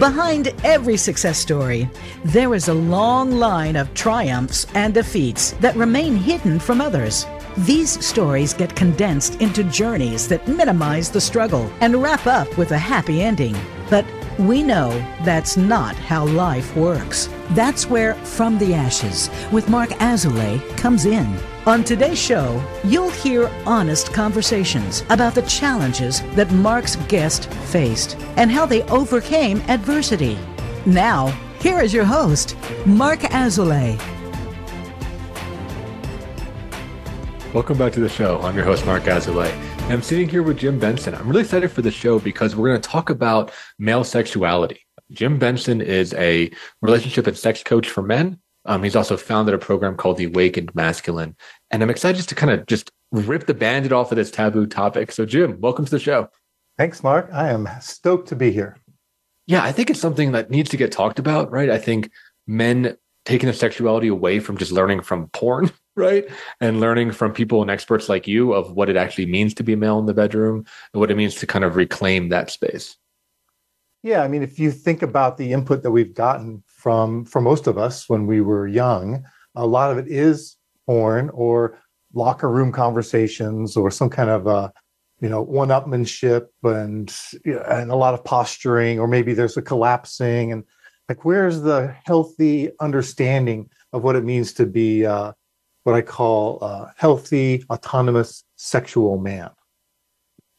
Behind every success story, there is a long line of triumphs and defeats that remain hidden from others. These stories get condensed into journeys that minimize the struggle and wrap up with a happy ending. But we know that's not how life works. That's where From the Ashes with Marc Azoulay comes in. On today's show, you'll hear honest conversations about the challenges that Marc's guest faced and how they overcame adversity. Now, here is your host, Marc Azoulay. Welcome back to the show. I'm your host, Marc Azoulay. I'm sitting here with Jim Benson. I'm really excited for the show because we're going to talk about male sexuality. Jim Benson is a relationship and sex coach for men. Um, he's also founded a program called The Awakened Masculine. And I'm excited just to kind of just rip the bandit off of this taboo topic. So, Jim, welcome to the show. Thanks, Marc. I am stoked to be here. Yeah, I think it's something that needs to get talked about, right? I think men taking their sexuality away from just learning from porn right? And learning from people and experts like you of what it actually means to be male in the bedroom and what it means to kind of reclaim that space. Yeah, I mean, if you think about the input that we've gotten from for most of us when we were young, a lot of it is porn or locker room conversations or some kind of uh, you know one-upmanship and and a lot of posturing, or maybe there's a collapsing and like where's the healthy understanding of what it means to be uh, what I call a healthy, autonomous sexual man.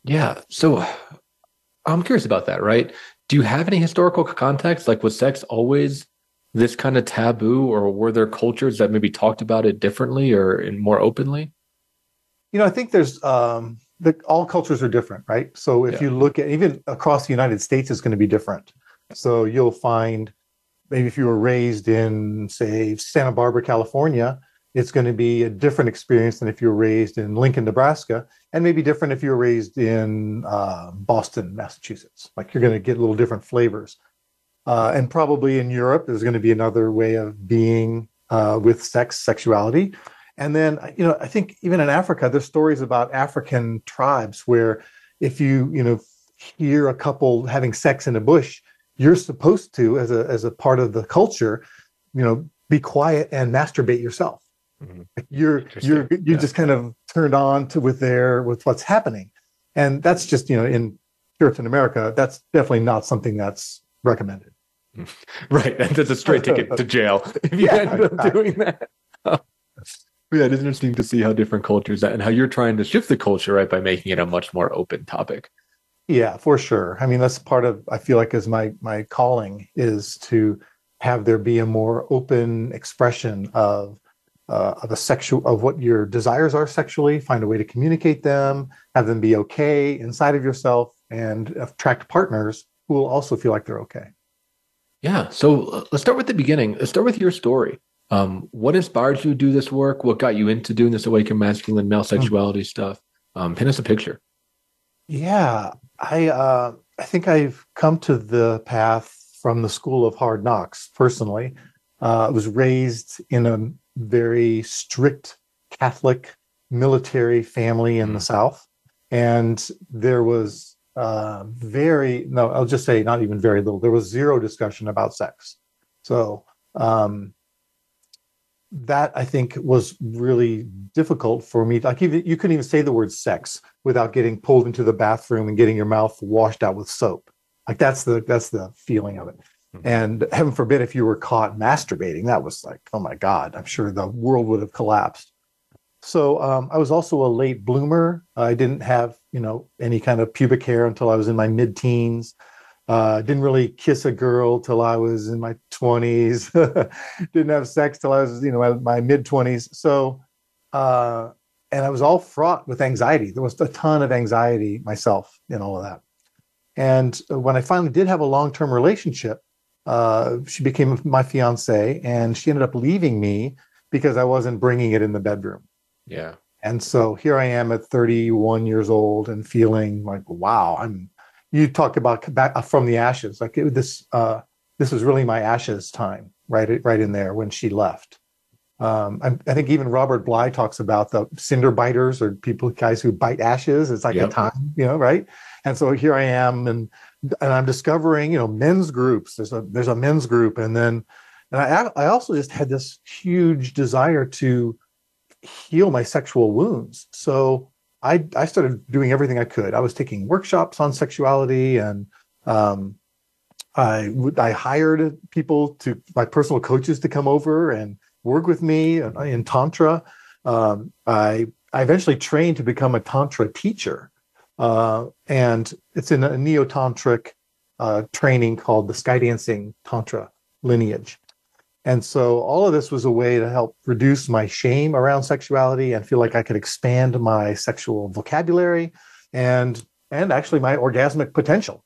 Yeah. So I'm curious about that, right? Do you have any historical context? Like, was sex always this kind of taboo, or were there cultures that maybe talked about it differently or in more openly? You know, I think there's um, the, all cultures are different, right? So if yeah. you look at even across the United States, it's going to be different. So you'll find maybe if you were raised in, say, Santa Barbara, California, it's going to be a different experience than if you were raised in Lincoln, Nebraska, and maybe different if you were raised in uh, Boston, Massachusetts. Like you're going to get a little different flavors. Uh, and probably in Europe, there's going to be another way of being uh, with sex, sexuality. And then, you know, I think even in Africa, there's stories about African tribes where if you, you know, hear a couple having sex in a bush, you're supposed to, as a as a part of the culture, you know, be quiet and masturbate yourself Mm-hmm. You're you're you yeah. just kind of turned on to with there with what's happening, and that's just you know in Puritan America, that's definitely not something that's recommended. Right, that's a straight ticket to jail if you yeah, end up doing that. yeah, it is interesting to see how different cultures and how you're trying to shift the culture right by making it a much more open topic. Yeah, for sure. I mean, that's part of I feel like is my my calling is to have there be a more open expression of uh, of a sexual of what your desires are sexually find a way to communicate them have them be okay inside of yourself and attract partners who will also feel like they're okay. Yeah. So uh, let's start with the beginning. Let's start with your story. Um, what inspired you to do this work? What got you into doing this awaken masculine male hmm. sexuality mm-hmm. stuff? Um, paint us a picture. Yeah. I uh, i think i've come to the path from the school of hard knocks personally. Uh, I was raised in a very strict Catholic military family in the mm. South. And there was uh, very, no, I'll just say not even very little, there was zero discussion about sex. So um, that I think was really difficult for me. Like even, you couldn't even say the word sex without getting pulled into the bathroom and getting your mouth washed out with soap. Like that's the that's the feeling of it. Mm-hmm. And heaven forbid if you were caught masturbating, that was like, oh my God, I'm sure the world would have collapsed. So um, I was also a late bloomer. I didn't have, you know, any kind of pubic hair until I was in my mid-teens. Uh, didn't really kiss a girl till I was in my 20s. didn't have sex till I was, you know, my, my mid 20s. So, uh, and I was all fraught with anxiety. There was a ton of anxiety myself in all of that. And when I finally did have a long-term relationship, uh, she became my fiance and she ended up leaving me because I wasn't bringing it in the bedroom. Yeah. And so here I am at 31 years old and feeling like, wow, I'm, you talk about back uh, from the ashes. Like it, this, uh, this was really my ashes time, right, right in there when she left. Um, I, I, think even Robert Bly talks about the cinder biters or people, guys who bite ashes. It's like yep. a time, you know, right? And so here I am, and and I'm discovering, you know, men's groups. There's a there's a men's group, and then and I I also just had this huge desire to heal my sexual wounds. So I I started doing everything I could. I was taking workshops on sexuality, and um, I I hired people to my personal coaches to come over and work with me in tantra. Um, I I eventually trained to become a tantra teacher, uh, and it's in a neo tantric uh, training called the Sky Dancing Tantra lineage. And so all of this was a way to help reduce my shame around sexuality and feel like I could expand my sexual vocabulary and and actually my orgasmic potential.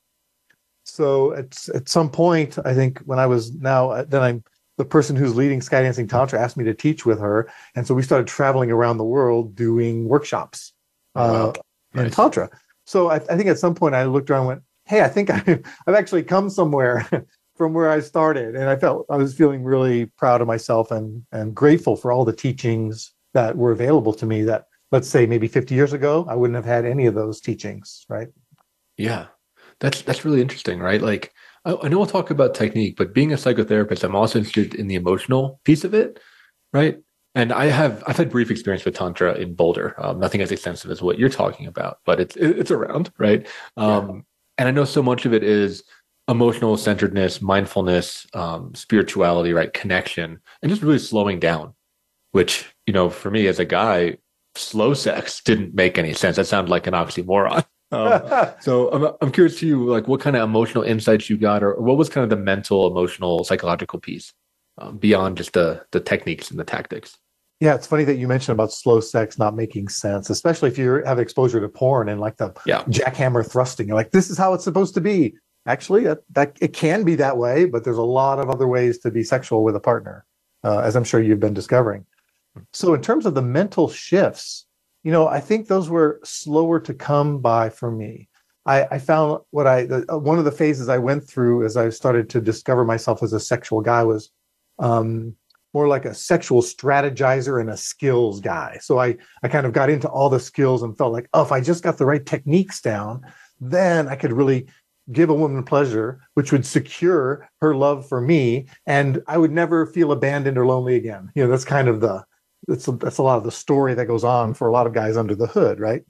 So at at some point, I think when I was now then I'm the person who's leading Sky Dancing Tantra asked me to teach with her, and so we started traveling around the world doing workshops uh, wow. In Tantra. So I, I, think at some point I looked around and went, "Hey, I think I, I've actually come somewhere from where I started," and I felt I was feeling really proud of myself and and grateful for all the teachings that were available to me. That let's say maybe 50 years ago I wouldn't have had any of those teachings, right? Yeah, that's that's really interesting, right? Like I know we'll talk about technique, but being a psychotherapist, I'm also interested in the emotional piece of it, right? And I have I've had brief experience with tantra in Boulder, um, nothing as extensive as what you're talking about, but it's it's around, right? Um, yeah. And I know so much of it is emotional centeredness, mindfulness, um, spirituality, right? Connection, and just really slowing down. Which you know, for me as a guy, slow sex didn't make any sense. That sounded like an oxymoron. Um, so I'm, I'm curious to you, like what kind of emotional insights you got, or, or what was kind of the mental, emotional, psychological piece um, beyond just the the techniques and the tactics. Yeah, it's funny that you mentioned about slow sex not making sense, especially if you have exposure to porn and like the yeah. jackhammer thrusting. You're like, this is how it's supposed to be. Actually, that, that it can be that way, but there's a lot of other ways to be sexual with a partner, uh, as I'm sure you've been discovering. So, in terms of the mental shifts, you know, I think those were slower to come by for me. I, I found what I the, uh, one of the phases I went through as I started to discover myself as a sexual guy was um, more like a sexual strategizer and a skills guy. So I I kind of got into all the skills and felt like, oh, if I just got the right techniques down, then I could really give a woman pleasure, which would secure her love for me, and I would never feel abandoned or lonely again. You know, that's kind of the that's that's a lot of the story that goes on for a lot of guys under the hood, right?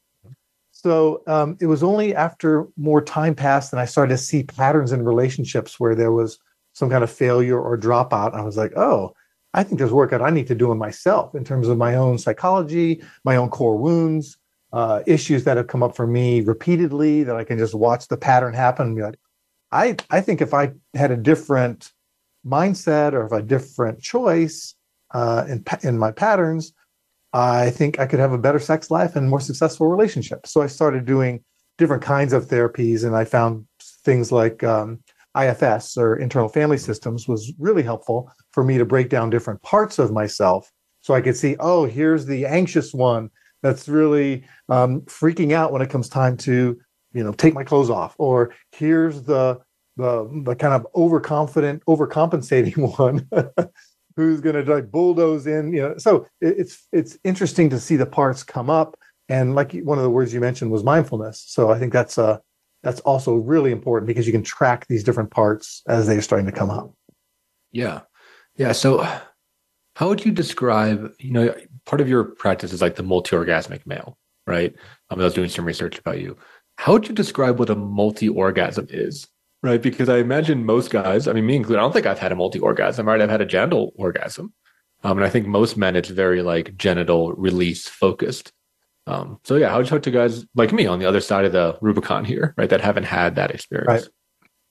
So um, it was only after more time passed and I started to see patterns in relationships where there was some kind of failure or dropout. I was like, oh, I think there's work that I need to do in myself in terms of my own psychology, my own core wounds, uh, issues that have come up for me repeatedly that I can just watch the pattern happen and be like, I, I think if I had a different mindset or if a different choice, uh, in, in my patterns, I think I could have a better sex life and more successful relationships. So I started doing different kinds of therapies, and I found things like um, IFS or internal family systems was really helpful for me to break down different parts of myself so I could see, oh, here's the anxious one that's really um, freaking out when it comes time to, you know, take my clothes off, or here's the the, the kind of overconfident, overcompensating one who's going to like bulldoze in you know. So it's it's interesting to see the parts come up and like one of the words you mentioned was mindfulness. So i think that's uh that's also really important because you can track these different parts as they're starting to come up yeah yeah so how would you describe you know part of your practice is like the multi-orgasmic male right um, i was doing some research about you how would you describe what a multi-orgasm is right? Because I imagine most guys, I mean, me included, I don't think I've had a multi orgasm, right? I've had a genital orgasm. Um, and I think most men, it's very like genital release focused. Um, so yeah, how would you talk to guys like me on the other side of the Rubicon here, right? That haven't had that experience.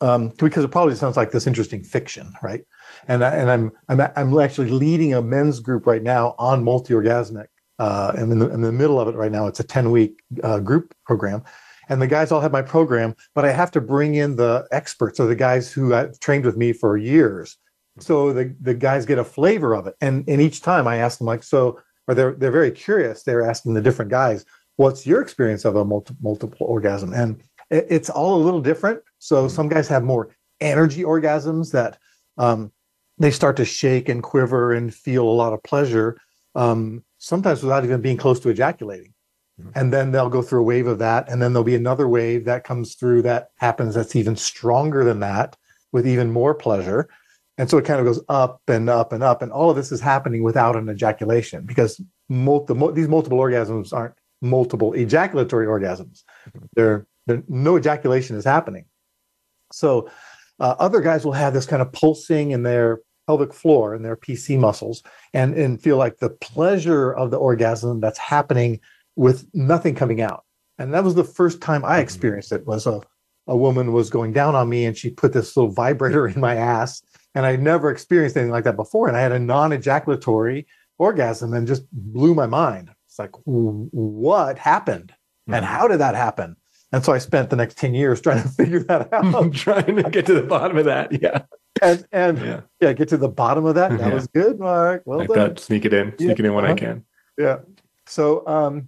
Right. Um, because it probably sounds like this interesting fiction, right? And I, and I'm I'm I'm actually leading a men's group right now on multi-orgasmic. Uh, in the, in the middle of it right now. It's a ten week uh, group program, and the guys all have my program, but I have to bring in the experts or the guys who I've trained with me for years. So the, the guys get a flavor of it. And, and each time I ask them like, so, or they're, they're very curious. They're asking the different guys, what's your experience of a multi, multiple orgasm? And it, it's all a little different. So some guys have more energy orgasms that, um, they start to shake and quiver and feel a lot of pleasure, um, sometimes without even being close to ejaculating. Mm-hmm. And then they'll go through a wave of that. And then there'll be another wave that comes through that happens that's even stronger than that with even more pleasure. And so it kind of goes up and up and up. And all of this is happening without an ejaculation because these multiple orgasms aren't multiple ejaculatory orgasms. They're, they're, no ejaculation is happening. So uh, other guys will have this kind of pulsing in their pelvic floor and their PC muscles and, and feel like the pleasure of the orgasm that's happening with nothing coming out. And that was the first time I mm-hmm. experienced it was a, a woman was going down on me and she put this little vibrator in my ass. And I never experienced anything like that before. And I had a non-ejaculatory orgasm and just blew my mind. It's like, what happened? And mm-hmm. how did that happen? And so I spent the next 10 years trying to figure that out. I'm trying to get to the bottom of that. Yeah. And and yeah, yeah get to the bottom of that. That yeah. was good, Marc. Well like done. That, sneak it in, sneak yeah. it in when uh-huh. I can. Yeah. So um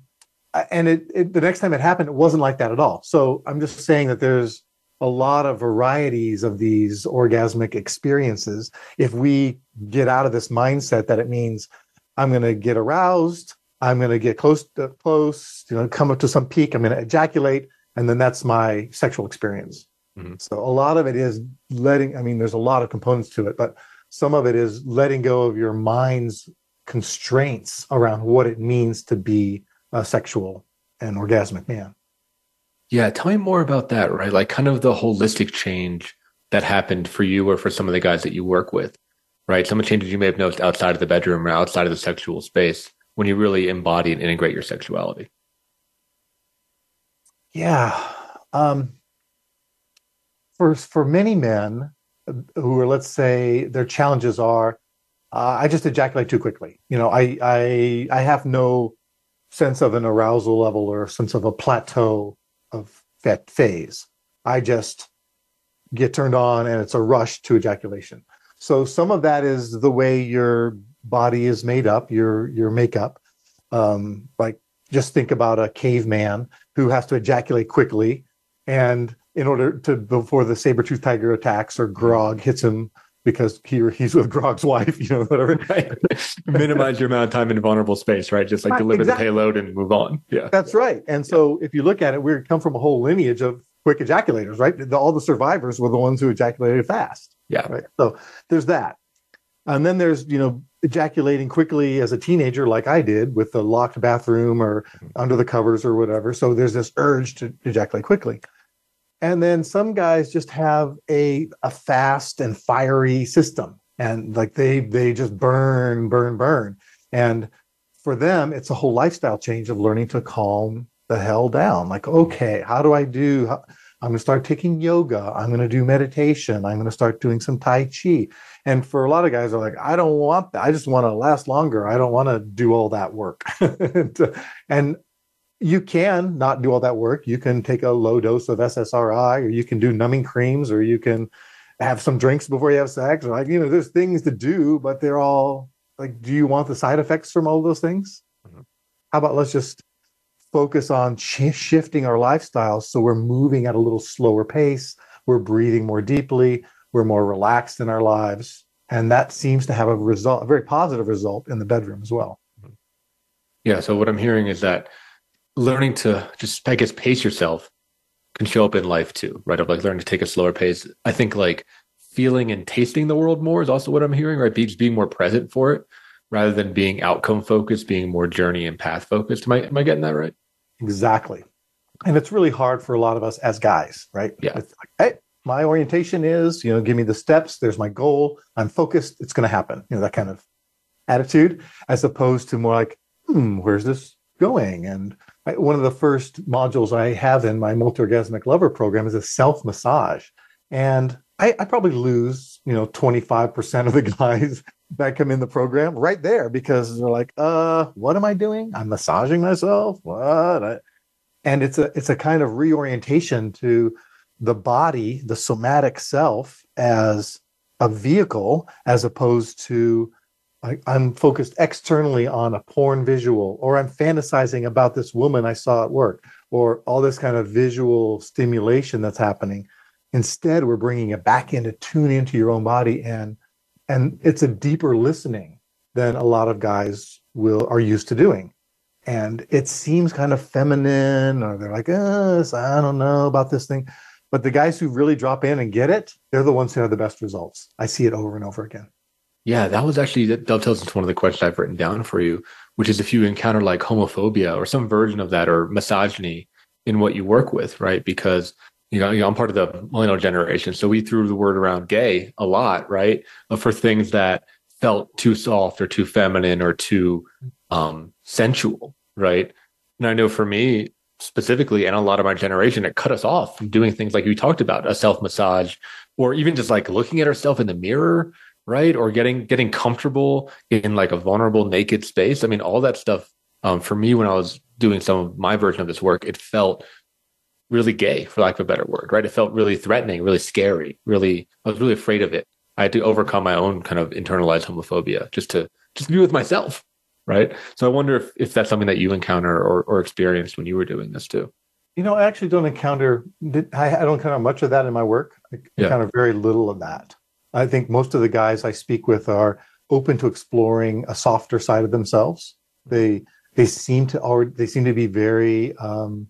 and it, it, the next time it happened, it wasn't like that at all. So I'm just saying that there's a lot of varieties of these orgasmic experiences. If we get out of this mindset that it means I'm going to get aroused, I'm going to get close to close, you know, come up to some peak, I'm going to ejaculate, and then that's my sexual experience. Mm-hmm. So a lot of it is letting. I mean, there's a lot of components to it, but some of it is letting go of your mind's constraints around what it means to be a sexual and orgasmic man. Yeah, tell me more about that, right? Like kind of the holistic change that happened for you or for some of the guys that you work with, right? Some of the changes you may have noticed outside of the bedroom or outside of the sexual space when you really embody and integrate your sexuality. Yeah. Um, for, for many men who are, let's say, their challenges are, uh, I just ejaculate too quickly. You know, I, I, I have no sense of an arousal level or sense of a plateau of that phase. I just get turned on and it's a rush to ejaculation. So some of that is the way your body is made up, your your makeup. Um, like just think about a caveman who has to ejaculate quickly, and in order to before the saber tooth tiger attacks or grog hits him because he he's with Grog's wife, you know, whatever. Right. Minimize your amount of time in vulnerable space, right? Just like right, deliver exactly. the payload and move on. Yeah. That's right. And so if you look at it, we come from a whole lineage of quick ejaculators, right? The, all the survivors were the ones who ejaculated fast. Yeah. Right. So there's that. And then there's, you know, ejaculating quickly as a teenager, like I did with the locked bathroom or hmm. under the covers or whatever. So there's this urge to ejaculate quickly. And then some guys just have a a fast and fiery system, and like they they just burn, burn, burn. And for them, it's a whole lifestyle change of learning to calm the hell down. Like, okay, how do I do? I'm going to start taking yoga. I'm going to do meditation. I'm going to start doing some Tai Chi. And for a lot of guys, are like, I don't want that. I just want to last longer. I don't want to do all that work. and you can not do all that work. You can take a low dose of SSRI, or you can do numbing creams, or you can have some drinks before you have sex. Or like you know, there's things to do, but they're all like, do you want the side effects from all those things? Mm-hmm. How about let's just focus on sh- shifting our lifestyles so we're moving at a little slower pace, we're breathing more deeply, we're more relaxed in our lives, and that seems to have a result, a very positive result in the bedroom as well. Yeah. So what I'm hearing is that learning to just I guess pace yourself can show up in life too, right? Of like learning to take a slower pace. I think like feeling and tasting the world more is also what I'm hearing, right? Be, just being more present for it rather than being outcome focused, being more journey and path focused. Am I am I getting that right? Exactly. And it's really hard for a lot of us as guys, right? Yeah. It's like, hey, my orientation is, you know, give me the steps. There's my goal. I'm focused. It's going to happen. You know, that kind of attitude, as opposed to more like, hmm, where's this going? And I, one of the first modules I have in my multi-orgasmic lover program is a self massage. And I, I, probably lose, you know, 25% of the guys that come in the program right there because they're like, uh, what am I doing? I'm massaging myself. What? and it's a it's a kind of reorientation to the body, the somatic self as a vehicle, as opposed to I, am focused externally on a porn visual, or I'm fantasizing about this woman I saw at work, or all this kind of visual stimulation that's happening. Instead, we're bringing it back in to tune into your own body, and and it's a deeper listening than a lot of guys will are used to doing. and it seems kind of feminine, or they're like, uh, I don't know about this thing. But the guys who really drop in and get it, they're the ones who have the best results. I see it over and over again. Yeah, that was actually that dovetails into one of the questions I've written down for you, which is if you encounter like homophobia or some version of that or misogyny in what you work with, right? Because you know, you know, I'm part of the millennial generation, so we threw the word around gay a lot, right? For things that felt too soft or too feminine or too um, sensual, right? And I know for me specifically, and a lot of my generation, it cut us off from doing things like you talked about, a self massage, or even just like looking at ourselves in the mirror, right? Or getting getting comfortable in like a vulnerable, naked space. I mean, all that stuff. Um, for me, when I was doing some of my version of this work, it felt really gay, for lack of a better word, right? It felt really threatening, really scary, really. I was really afraid of it. I had to overcome my own kind of internalized homophobia just to just be with myself, right? So I wonder if if that's something that you encounter or or experienced when you were doing this too. You know, I actually don't encounter. I, don't encounter much of that in my work. I encounter yeah. very little of that. I think most of the guys I speak with are open to exploring a softer side of themselves. They they seem to already they seem to be very um,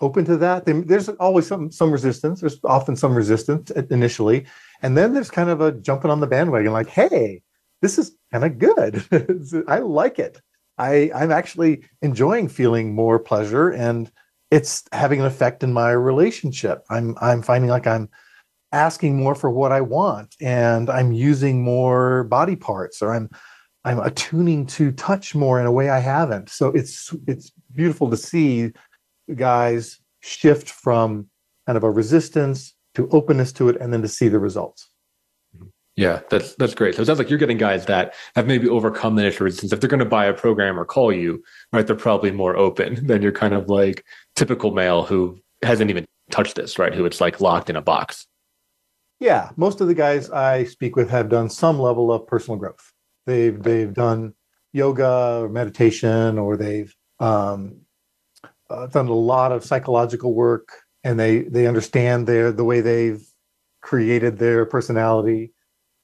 open to that. They, there's always some some resistance. There's often some resistance initially, and then there's kind of a jumping on the bandwagon, like, "Hey, this is kind of good. I like it. I I'm actually enjoying feeling more pleasure, and it's having an effect in my relationship. I'm I'm finding like I'm asking more for what I want, and I'm using more body parts, or I'm I'm attuning to touch more in a way I haven't. So it's it's beautiful to see guys shift from kind of a resistance to openness to it and then to see the results. Yeah, that's that's great. So it sounds like you're getting guys that have maybe overcome the initial resistance. If they're going to buy a program or call you, right, they're probably more open than your kind of like typical male who hasn't even touched this, right? Who it's like locked in a box. Yeah, most of the guys I speak with have done some level of personal growth. They've they've done yoga or meditation, or they've um, uh, done a lot of psychological work and they they understand their the way they've created their personality.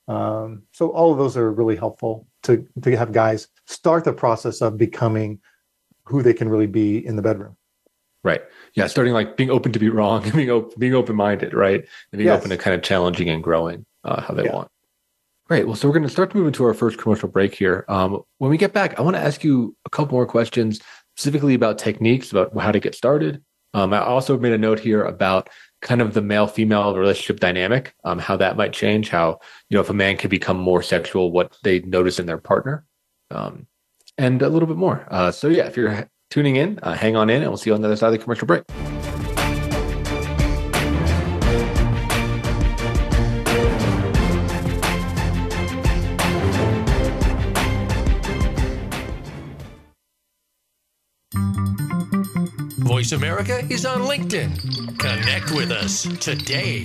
Um, so all of those are really helpful to to have guys start the process of becoming who they can really be in the bedroom right yeah starting like being open to be wrong being open being open-minded right and being yes. open to kind of challenging and growing uh, how they yeah. want Great. Well, so we're going to start to move into our first commercial break here. Um, when we get back, I want to ask you a couple more questions specifically about techniques, about how to get started. Um, I also made a note here about kind of the male female relationship dynamic, um, how that might change, how, you know, if a man can become more sexual, what they notice in their partner, um, and a little bit more. Uh, so, yeah, if you're tuning in, uh, hang on in, and we'll see you on the other side of the commercial break. Voice America is on LinkedIn. Connect with us today.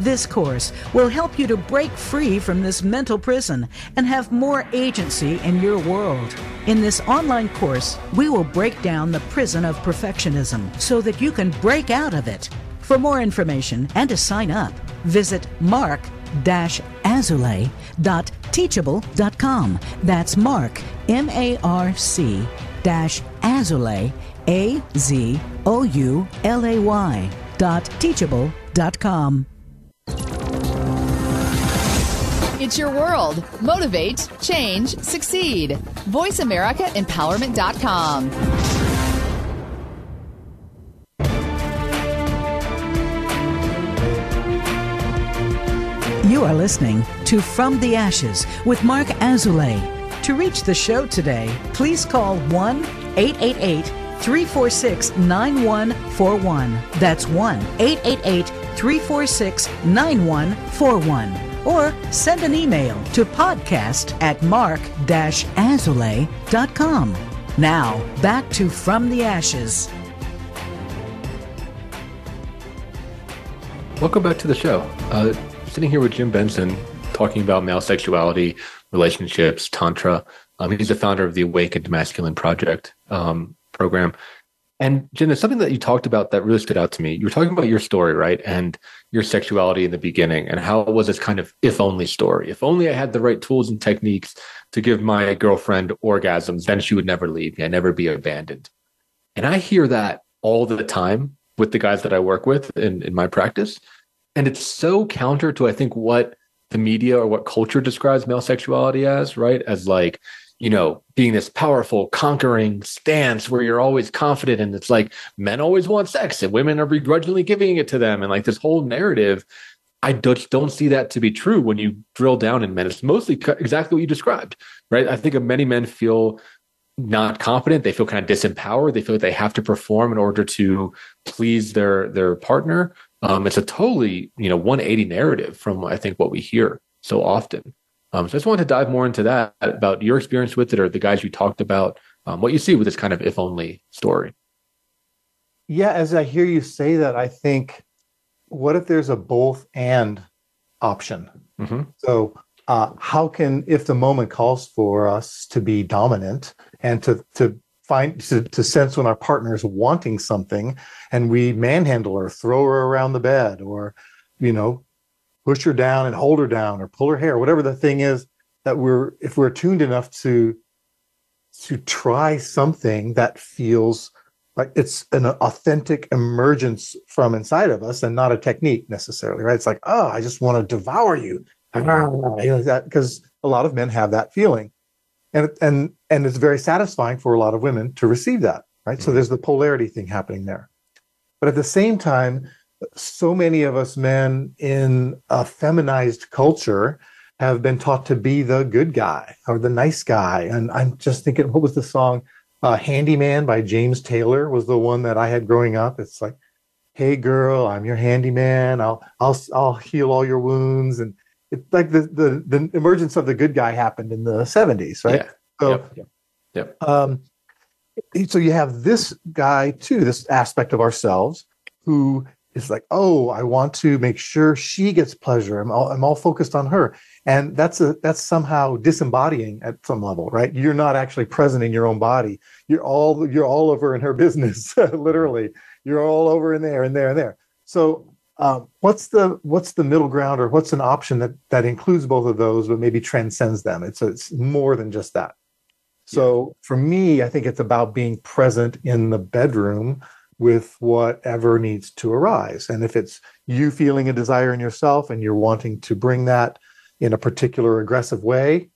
This course will help you to break free from this mental prison and have more agency in your world. In this online course, we will break down the prison of perfectionism so that you can break out of it. For more information and to sign up, visit marc azoulay.teachable.com. That's Mark, M A R C dash A Z O U L A Y dot teachable.com. It's your world. Motivate, change, succeed. VoiceAmericaEmpowerment.com. You are listening to From the Ashes with Marc Azoulay. To reach the show today, please call 1 888 346 9141. That's 1 888 346 9141. Or send an email to podcast at marc-azoulay.com. Now, back to From the Ashes. Welcome back to the show. Uh, sitting here with Jim Benson talking about male sexuality, relationships, Tantra. Um, he's the founder of the Awakened Masculine Project um, program. And there's something that you talked about that really stood out to me. You were talking about your story, right? And your sexuality in the beginning and how it was this kind of if only story. If only I had the right tools and techniques to give my girlfriend orgasms, then she would never leave me. I'd never be abandoned. And I hear that all the time with the guys that I work with in, in my practice. And it's so counter to, I think, what the media or what culture describes male sexuality as, right? As like, you know, being this powerful, conquering stance where you're always confident. And it's like men always want sex and women are begrudgingly giving it to them. And like this whole narrative, I just don't see that to be true when you drill down in men. It's mostly exactly what you described, right? I think many men feel not confident. They feel kind of disempowered. They feel like they have to perform in order to please their their partner. Um, it's a totally you know 180 narrative from I think what we hear so often. Um, so I just wanted to dive more into that about your experience with it, or the guys you talked about, um, what you see with this kind of if only story. Yeah, as I hear you say that, I think, what if there's a both and option? Mm-hmm. So uh, how can, if the moment calls for us to be dominant, and to to find to, to sense when our partner is wanting something and we manhandle her throw her around the bed or you know push her down and hold her down or pull her hair whatever the thing is that we're if we're tuned enough to to try something that feels like it's an authentic emergence from inside of us and not a technique necessarily right? It's like oh i just want to devour you. Like that because a lot of men have that feeling. And and and it's very satisfying for a lot of women to receive that right? Mm-hmm. so there's the polarity thing happening there. But at the same time so many of us men in a feminized culture have been taught to be the good guy or the nice guy and i'm just thinking what was the song uh, handyman by james taylor was the one that i had growing up it's like hey girl i'm your handyman i'll i'll i'll heal all your wounds and it's like the, the the emergence of the good guy happened in the 70s right yeah. so yep. Yep. yep. Um, so you have this guy too this aspect of ourselves who is like oh i want to make sure she gets pleasure. I'm all, I'm all focused on her. And that's a that's somehow disembodying at some level right? You're not actually present in your own body. You're all you're all over in her business literally. You're all over in there and there and there. So um, what's the what's the middle ground or what's an option that that includes both of those but maybe transcends them? It's it's more than just that. So yeah. for me i think it's about being present in the bedroom with whatever needs to arise and if it's you feeling a desire in yourself and you're wanting to bring that in a particular aggressive way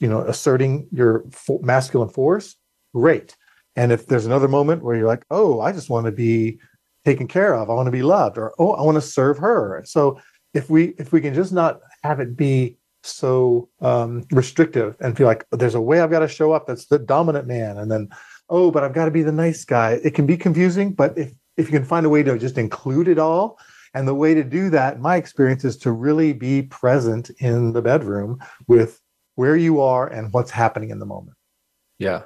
you know asserting your masculine force great and if there's another moment where you're like oh i just want to be taken care of. I want to be loved, or oh, I want to serve her. So if we if we can just not have it be so um, restrictive and feel like there's a way I've got to show up that's the dominant man, and then oh, but I've got to be the nice guy. It can be confusing, but if if you can find a way to just include it all, and the way to do that, my experience is to really be present in the bedroom with where you are and what's happening in the moment. Yeah.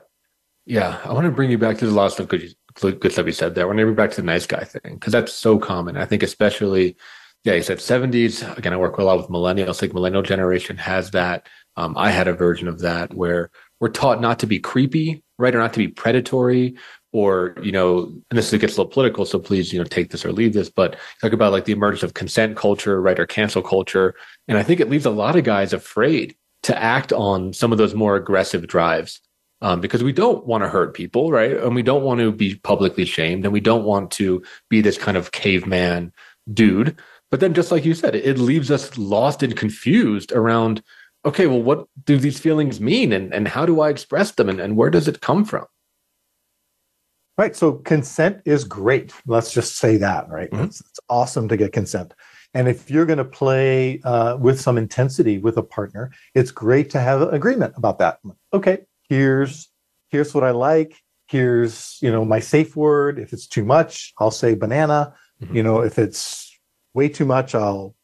Yeah. I want to bring you back to the last good stuff you said there. I want When I back to the nice guy thing, because that's so common. I think especially, yeah, you said 70s. Again, I work a lot with millennials. Like millennial generation has that. Um, I had a version of that where we're taught not to be creepy, right, or not to be predatory, or you know, and this gets a little political. So please, you know, take this or leave this. But talk about like the emergence of consent culture, right, or cancel culture, and I think it leaves a lot of guys afraid to act on some of those more aggressive drives um, because we don't want to hurt people, right? And we don't want to be publicly shamed, and we don't want to be this kind of caveman dude. But then, just like you said, it leaves us lost and confused around. Okay, well, what do these feelings mean, and and how do I express them, and, and where does it come from? Right. So consent is great. Let's just say that, right? Mm-hmm. It's, it's awesome to get consent. And if you're going to play uh, with some intensity with a partner, it's great to have agreement about that. Okay, here's here's what I like. Here's you know my safe word. If it's too much, I'll say banana. Mm-hmm. You know, if it's way too much, I'll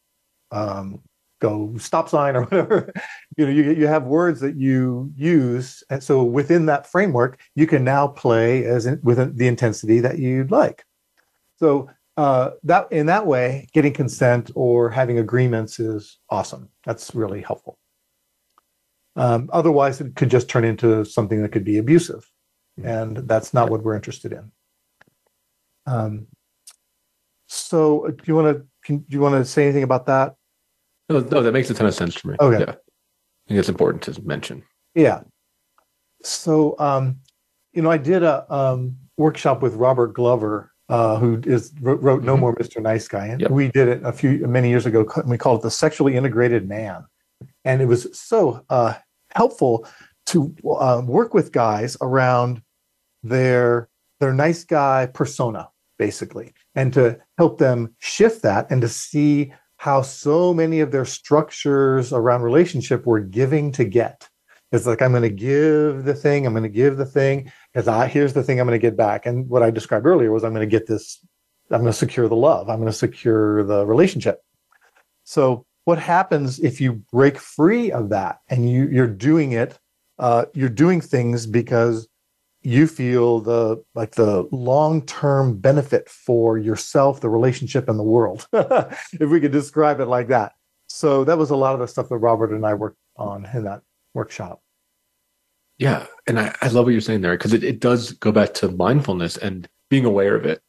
um, go stop sign or whatever. you know, you you have words that you use, and so within that framework, you can now play as in, with the intensity that you'd like. So uh, that in that way, getting consent or having agreements is awesome. That's really helpful. Um, otherwise, it could just turn into something that could be abusive, mm-hmm. and that's not what we're interested in. Um, so, do you want to do you want to say anything about that? No, no, that makes a ton of sense to me. Okay, yeah, I think it's important to mention. Yeah. So, um, you know, I did a um, workshop with Robert Glover uh, who is wrote, wrote No mm-hmm. More Mr. Nice Guy, and yep. we did it a few many years ago. And We called it the Sexually Integrated Man, and it was so uh, helpful to uh, work with guys around their their nice guy persona, basically, and to help them shift that and to see how so many of their structures around relationship were giving to get. It's like I'm going to give the thing, I'm going to give the thing, because I here's the thing I'm going to get back. And what I described earlier was I'm going to get this, I'm going to secure the love, I'm going to secure the relationship. So what happens if you break free of that and you you're doing it, uh, you're doing things because you feel the like the long-term benefit for yourself, the relationship, and the world. if we could describe it like that. So that was a lot of the stuff that Robert and I worked on in that workshop. Yeah. And I, I love what you're saying there because it, it does go back to mindfulness and being aware of it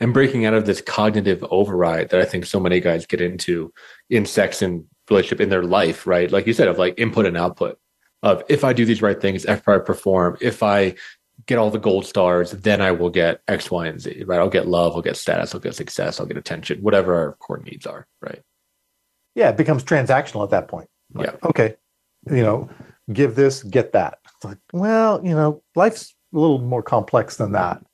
and breaking out of this cognitive override that I think so many guys get into in sex and relationship in their life, right? Like you said, of like input and output of if I do these right things, if I perform, if I get all the gold stars, then I will get X, Y, and Z, right? I'll get love, I'll get status, I'll get success, I'll get attention, whatever our core needs are, right? Yeah, it becomes transactional at that point. Like, yeah. Okay. You know, give this, get that. It's like, well, you know, life's a little more complex than that.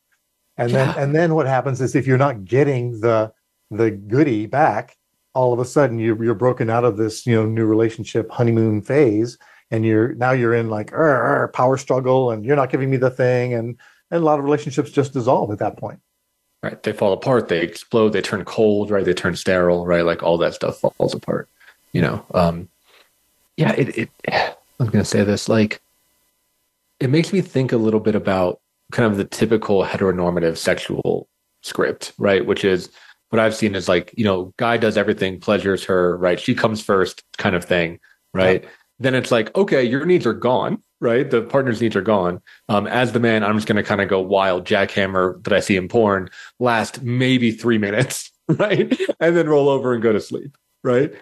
And yeah. then and then what happens is if you're not getting the the goodie back, all of a sudden you're you're broken out of this, you know, new relationship honeymoon phase and you're now you're in like power struggle and you're not giving me the thing and and a lot of relationships just dissolve at that point. Right. They fall apart. They explode. They turn cold right? They turn sterile right? Like all that stuff falls apart you know? Um yeah it, it I'm going to say this like it makes me think a little bit about kind of the typical heteronormative sexual script, right? Which is what I've seen is like, you know, guy does everything, pleasures her, right? She comes first kind of thing, right? Then it's like, okay, your needs are gone, right? The partner's needs are gone. Um, as the man, I'm just going to kind of go wild jackhammer that I see in porn last maybe three minutes, right? and then roll over and go to sleep, right?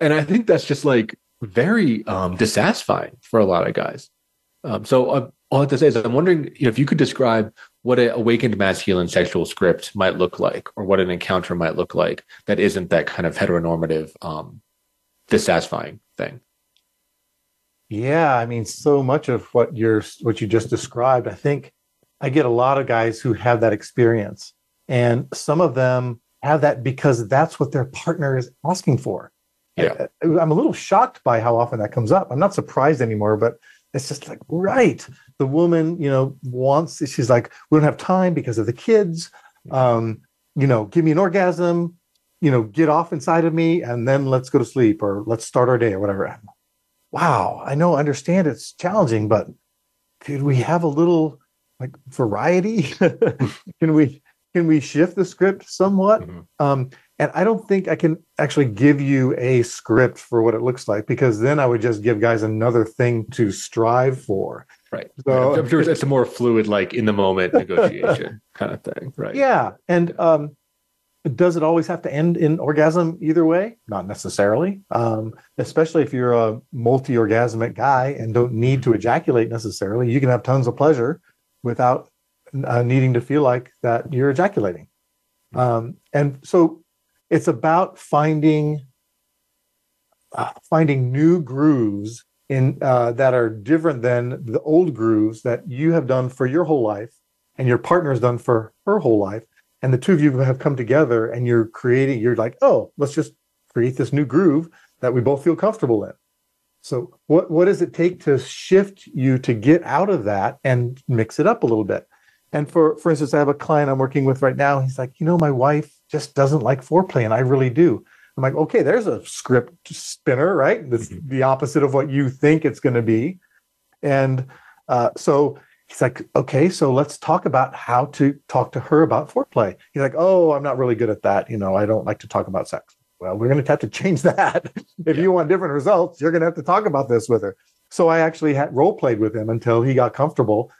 And I think that's just like very um, dissatisfying for a lot of guys. Um, so uh, all I have to say is I'm wondering you know, if you could describe what an awakened masculine sexual script might look like, or what an encounter might look like that isn't that kind of heteronormative, um, dissatisfying thing. Yeah, I mean, so much of what you're what you just described, I think I get a lot of guys who have that experience, and some of them have that because that's what their partner is asking for. Yeah. I, am a little shocked by how often that comes up. I'm not surprised anymore, but it's just like, right. The woman, you know, wants, she's like, we don't have time because of the kids. Um, you know, give me an orgasm, you know, get off inside of me and then let's go to sleep or let's start our day or whatever. Wow. I know, understand it's challenging, but could we have a little like variety? can we, can we shift the script somewhat? Mm-hmm. Um, and I don't think I can actually give you a script for what it looks like because then I would just give guys another thing to strive for. Right. So I'm sure it's a more fluid, like in the moment negotiation kind of thing. Right. Yeah. And um, does it always have to end in orgasm either way? Not necessarily. Um, especially if you're a multi orgasmic guy and don't need to ejaculate necessarily. You can have tons of pleasure without uh, needing to feel like that you're ejaculating. Um, and so it's about finding uh, finding new grooves in uh, that are different than the old grooves that you have done for your whole life and your partner has done for her whole life and the two of you have come together and you're creating you're like oh let's just create this new groove that we both feel comfortable in. So what what does it take to shift you to get out of that and mix it up a little bit? And for for instance, I have a client I'm working with right now. He's like, you know, my wife just doesn't like foreplay, and I really do. I'm like, okay, there's a script spinner, right? That's mm-hmm. the opposite of what you think it's going to be. And uh, so he's like, okay, so let's talk about how to talk to her about foreplay. He's like, oh, I'm not really good at that. You know, I don't like to talk about sex. Well, we're going to have to change that. if yeah. you want different results, you're going to have to talk about this with her. So I actually had role played with him until he got comfortable,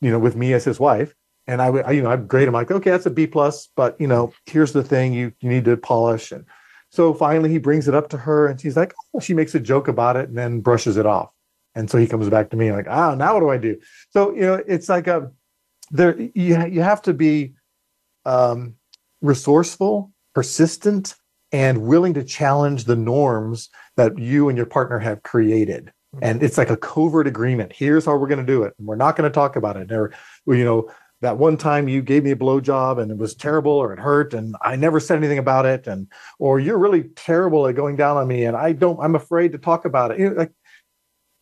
you know, with me as his wife. And I, I you know, I'd grade him like, okay, that's a B plus, but you know, here's the thing you you need to polish. And so finally, he brings it up to her, and she's like, oh, she makes a joke about it, and then brushes it off. And so he comes back to me like, ah, now what do I do? So you know, it's like a there. You you have to be um, resourceful, persistent, and willing to challenge the norms that you and your partner have created. And it's like a covert agreement. Here's how we're going to do it. And we're not going to talk about it. Or, you know, that one time you gave me a blowjob and it was terrible or it hurt and I never said anything about it. And, or you're really terrible at going down on me and I don't, I'm afraid to talk about it. You know, like,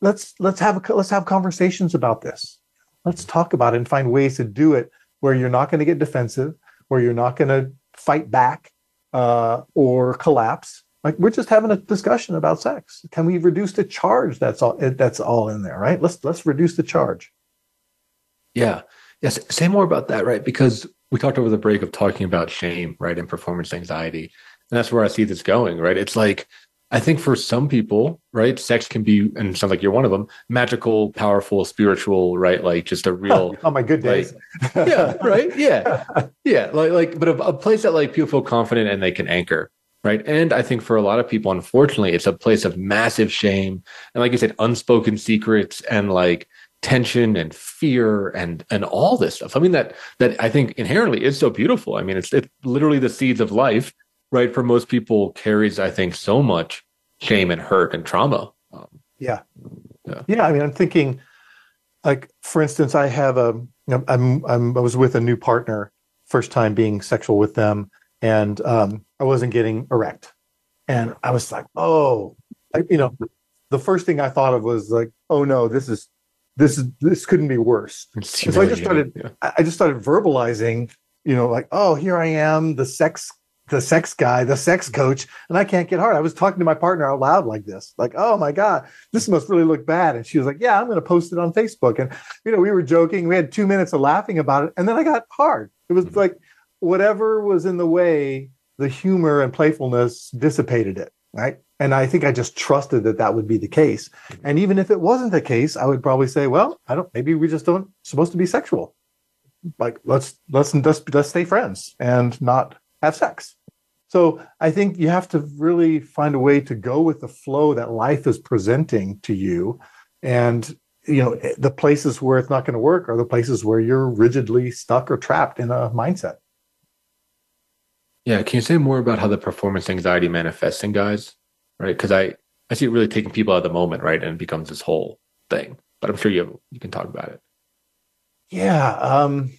let's, let's have, a, let's have conversations about this. Let's talk about it and find ways to do it where you're not going to get defensive, where you're not going to fight back, uh, or collapse. Like we're just having a discussion about sex. Can we reduce the charge? That's all. That's all in there, right? Let's let's reduce the charge. Yeah. Yes. Say more about that, right? Because we talked over the break of talking about shame, right, and performance anxiety, and that's where I see this going, right? It's like I think for some people, right, sex can be, and sounds like you're one of them, magical, powerful, spiritual, right? Like just a real. oh my good days. Like, yeah, right. Yeah, yeah. Like, like, but a, a place that like people feel confident and they can anchor, right? And I think for a lot of people, unfortunately, it's a place of massive shame and, like you said, unspoken secrets and like tension and fear and and all this stuff. I mean that that I think inherently is so beautiful. I mean, it's it's literally the seeds of life right for most people carries i think so much shame and hurt and trauma um, yeah. yeah yeah i mean i'm thinking like for instance i have a i'm, I'm i was with a new partner first time being sexual with them and um, i wasn't getting erect and i was like oh I, you know the first thing i thought of was like oh no this is this is this couldn't be worse so i just started yeah. i just started verbalizing you know like oh here i am the sex the sex guy, the sex coach, and I can't get hard. I was talking to my partner out loud like this, like, oh my God, this must really look bad. And she was like, yeah, I'm going to post it on Facebook. And, you know, we were joking. We had two minutes of laughing about it. And then I got hard. It was mm-hmm. like whatever was in the way, the humor and playfulness dissipated it. Right. And I think I just trusted that that would be the case. Mm-hmm. And even if it wasn't the case, I would probably say, well, I don't, maybe we just don't supposed to be sexual. Like, let's, let's, let's, let's stay friends and not have sex so I think you have to really find a way to go with the flow that life is presenting to you. And, you know, the places where it's not going to work are the places where you're rigidly stuck or trapped in a mindset. Yeah. Can you say more about how the performance anxiety manifests in guys? Right. Cause I, I see it really taking people out of the moment, right? And it becomes this whole thing, but I'm sure you, have, you can talk about it. Yeah. Um,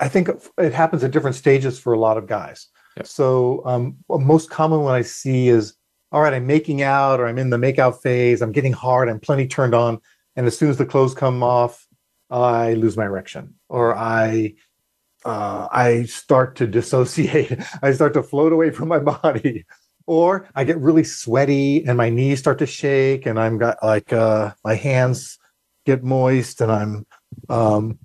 I think it happens at different stages for a lot of guys. So um, most common one I see is, all right, I'm making out or I'm in the makeout phase. I'm getting hard. I'm plenty turned on. And as soon as the clothes come off, I lose my erection or I uh, I start to dissociate. I start to float away from my body, or I get really sweaty and my knees start to shake, and I'm got like uh, my hands get moist, and I'm um,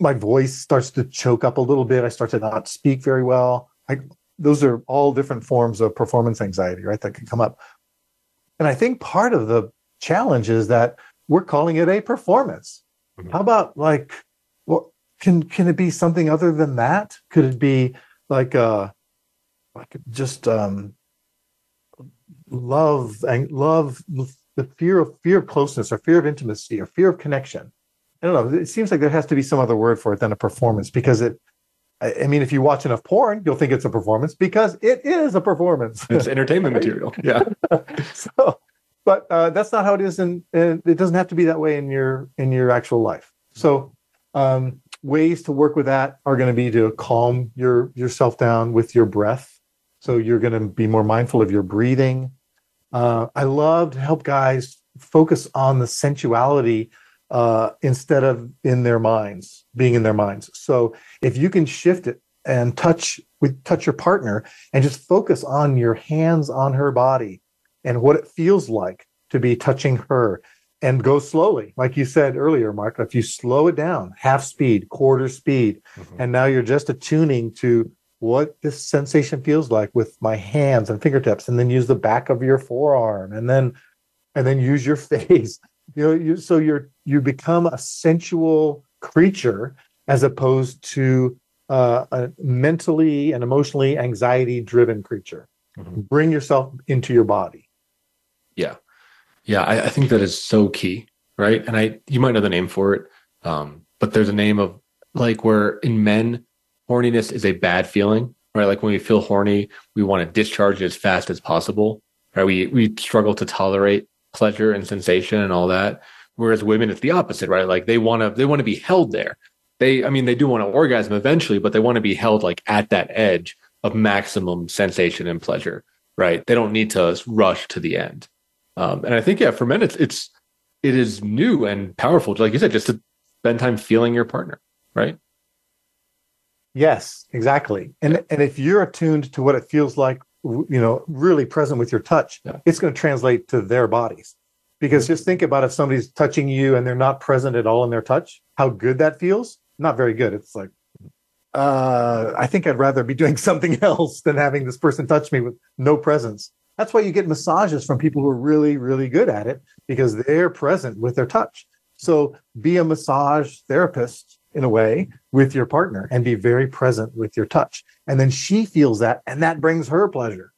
my voice starts to choke up a little bit. I start to not speak very well. I, those are all different forms of performance anxiety, right? That can come up. And I think part of the challenge is that we're calling it a performance. Mm-hmm. How about like, well, can can it be something other than that? Could it be like uh like just um love and love the fear of fear of closeness or fear of intimacy or fear of connection? I don't know. It seems like there has to be some other word for it than a performance because it I mean, if you watch enough porn, you'll think it's a performance because it is a performance. It's entertainment material. Yeah. so, but uh, that's not how it is, and it doesn't have to be that way in your in your actual life. So, um, ways to work with that are going to be to calm your yourself down with your breath. So you're going to be more mindful of your breathing. Uh, I love to help guys focus on the sensuality uh, instead of in their minds, being in their minds. So if you can shift it and touch with touch your partner and just focus on your hands on her body and what it feels like to be touching her and go slowly. Like you said earlier, Marc, if you slow it down, half speed, quarter speed, mm-hmm. and now you're just attuning to what this sensation feels like with my hands and fingertips, and then use the back of your forearm, and then and then use your face. You know, you, so you're you become a sensual creature as opposed to uh, a mentally and emotionally anxiety driven creature. Mm-hmm. Bring yourself into your body. Yeah, yeah, I, I, think that is so key, right? And I you might know the name for it, um, but there's a name of like where in men horniness is a bad feeling, right? Like when we feel horny, we want to discharge it as fast as possible, right? We we struggle to tolerate pleasure and sensation and all that. Whereas women, it's the opposite, right? Like they want to they want to be held there. They, I mean, they do want to orgasm eventually, but they want to be held like at that edge of maximum sensation and pleasure, right? They don't need to rush to the end. Um, and I think, yeah, for men, it's it's it is new and powerful, like you said, just to spend time feeling your partner, right? Yes, exactly. And and if you're attuned to what it feels like, you know, really present with your touch, yeah. it's going to translate to their bodies. Because mm-hmm. just think about if somebody's touching you and they're not present at all in their touch, how good that feels. Not very good. It's like, uh, I think I'd rather be doing something else than having this person touch me with no presence. That's why you get massages from people who are really, really good at it because they're present with their touch. So be a massage therapist in a way with your partner and be very present with your touch. And then she feels that and that brings her pleasure.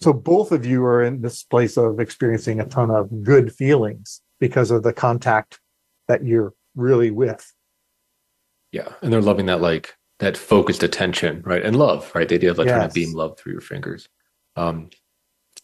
So both of you are in this place of experiencing a ton of good feelings because of the contact that you're really with. Yeah. And they're loving that like that focused attention, right? And love, right? The idea of like yes. trying to beam love through your fingers. Um,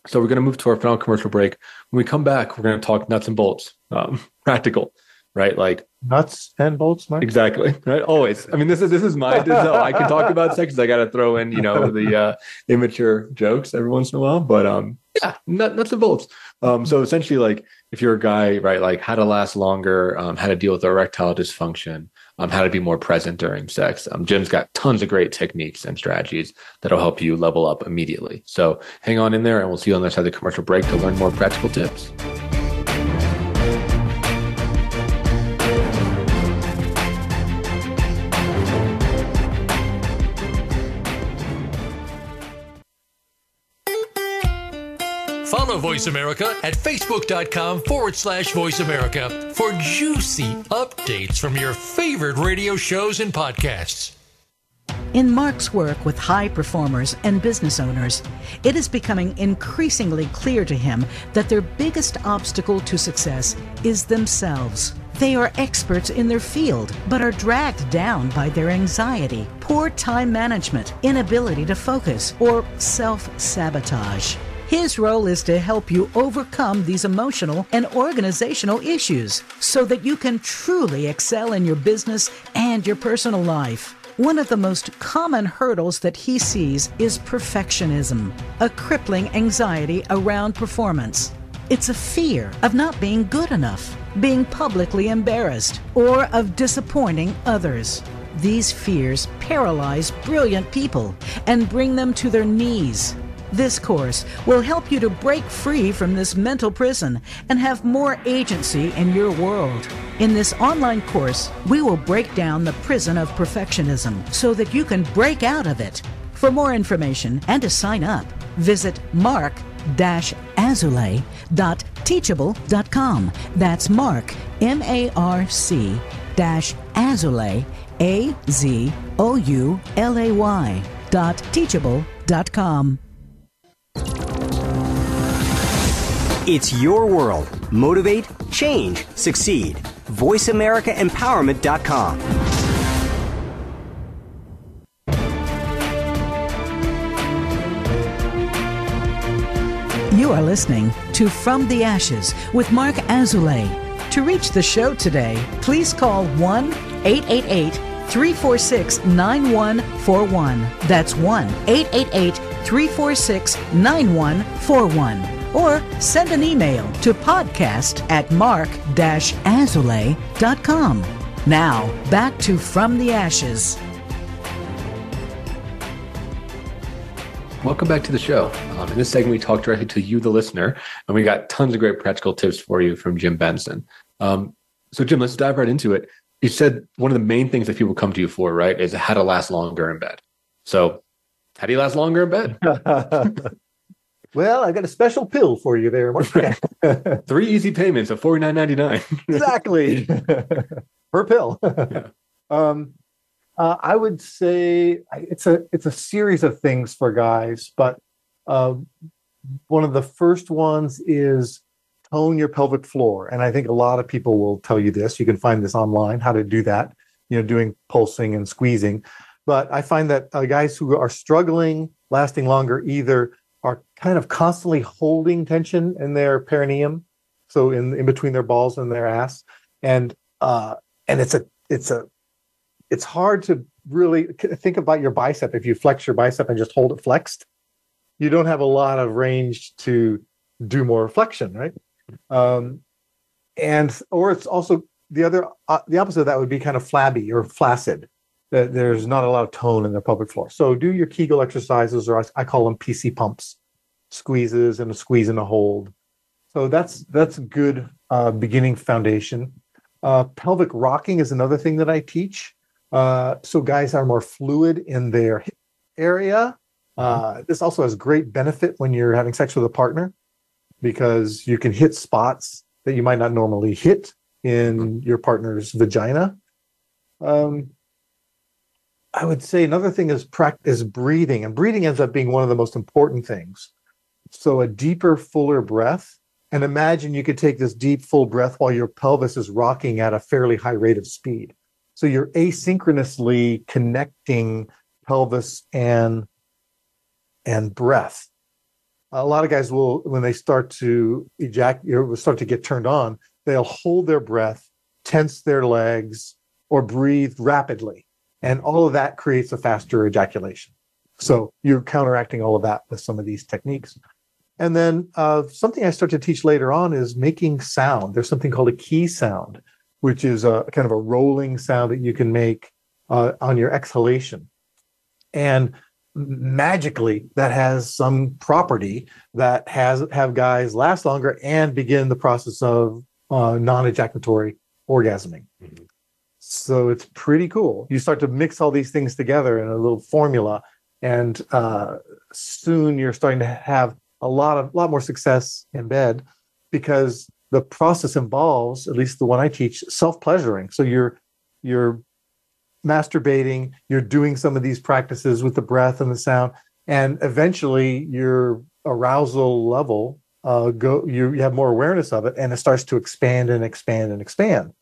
so we're going to move to our final commercial break. When we come back, we're going to talk nuts and bolts, um, practical right? Like nuts and bolts, Marc. Exactly. Right. Always. I mean, this is this is my no, I can talk about sex. I got to throw in, you know, the uh, immature jokes every once in a while. But um, yeah, nut, nuts and bolts. Um, so essentially, like if you're a guy, right, like how to last longer, um, how to deal with erectile dysfunction, um, how to be more present during sex. Um, Jim's got tons of great techniques and strategies that'll help you level up immediately. So hang on in there, and we'll see you on the other side of the commercial break to learn more practical tips. Voice America at facebook.com forward slash voice America for juicy updates from your favorite radio shows and podcasts. In Marc's work with high performers and business owners, it is becoming increasingly clear to him that their biggest obstacle to success is themselves. They are experts in their field, but are dragged down by their anxiety, poor time management, inability to focus, or self sabotage. His role is to help you overcome these emotional and organizational issues so that you can truly excel in your business and your personal life. One of the most common hurdles that he sees is perfectionism, a crippling anxiety around performance. It's a fear of not being good enough, being publicly embarrassed, or of disappointing others. These fears paralyze brilliant people and bring them to their knees. This course will help you to break free from this mental prison and have more agency in your world. In this online course, we will break down the prison of perfectionism so that you can break out of it. For more information and to sign up, visit marc-azoulay.teachable.com. That's Marc, M A R C dash A Z O U L A Y dot teachable.com. It's your world. Motivate, change, succeed. VoiceAmericaEmpowerment.com. You are listening to From the Ashes with Marc Azoulay. To reach the show today, please call 1 888 346 9141. That's 1 888 346 9141. Or send an email to podcast at marc-azoulay.com. Now, back to From the Ashes. Welcome back to the show. Um, in this segment, we talk directly to you, the listener, and we got tons of great practical tips for you from Jim Benson. Um, so, Jim, let's dive right into it. You said one of the main things that people come to you for, right, is how to last longer in bed. So, how do you last longer in bed? well, I've got a special pill for you there. Three easy payments of forty nine ninety nine. exactly per pill. Yeah. Um, uh, I would say it's a it's a series of things for guys, but uh, one of the first ones is tone your pelvic floor, and I think a lot of people will tell you this. You can find this online how to do that. You know, doing pulsing and squeezing. But I find that uh, guys who are struggling, lasting longer, either kind of constantly holding tension in their perineum, so in in between their balls and their ass, and uh, and it's a it's a it's hard to really think about your bicep. If you flex your bicep and just hold it flexed you don't have a lot of range to do more flexion right? Um, and or it's also the other uh, the opposite of that would be kind of flabby or flaccid. That there's not a lot of tone in the pelvic floor. So do your kegel exercises or i call them pc pumps squeezes and a squeeze and a hold so that's that's a good uh, beginning foundation uh, pelvic rocking is another thing that i teach uh, so guys are more fluid in their area. Uh, this also has great benefit when you're having sex with a partner because you can hit spots that you might not normally hit in your partner's vagina. Um, I would say another thing is practice breathing, and breathing ends up being one of the most important things. So a deeper, fuller breath. And imagine you could take this deep, full breath while your pelvis is rocking at a fairly high rate of speed. So you're asynchronously connecting pelvis and and breath. A lot of guys will, when they start to ejaculate, start to get turned on, they'll hold their breath, tense their legs, or breathe rapidly, and all of that creates a faster ejaculation. So you're counteracting all of that with some of these techniques. And then uh, something I start to teach later on is making sound. There's something called a key sound, which is a kind of a rolling sound that you can make uh, on your exhalation. And magically, that has some property that has have guys last longer and begin the process of uh, non-ejaculatory orgasming. Mm-hmm. So it's pretty cool. You start to mix all these things together in a little formula, and uh, soon you're starting to have a lot of lot more success in bed because the process involves, at least the one I teach, self-pleasuring. So you're you're masturbating, you're doing some of these practices with the breath and the sound, and eventually your arousal level uh, go you, you have more awareness of it, and it starts to expand and expand and expand.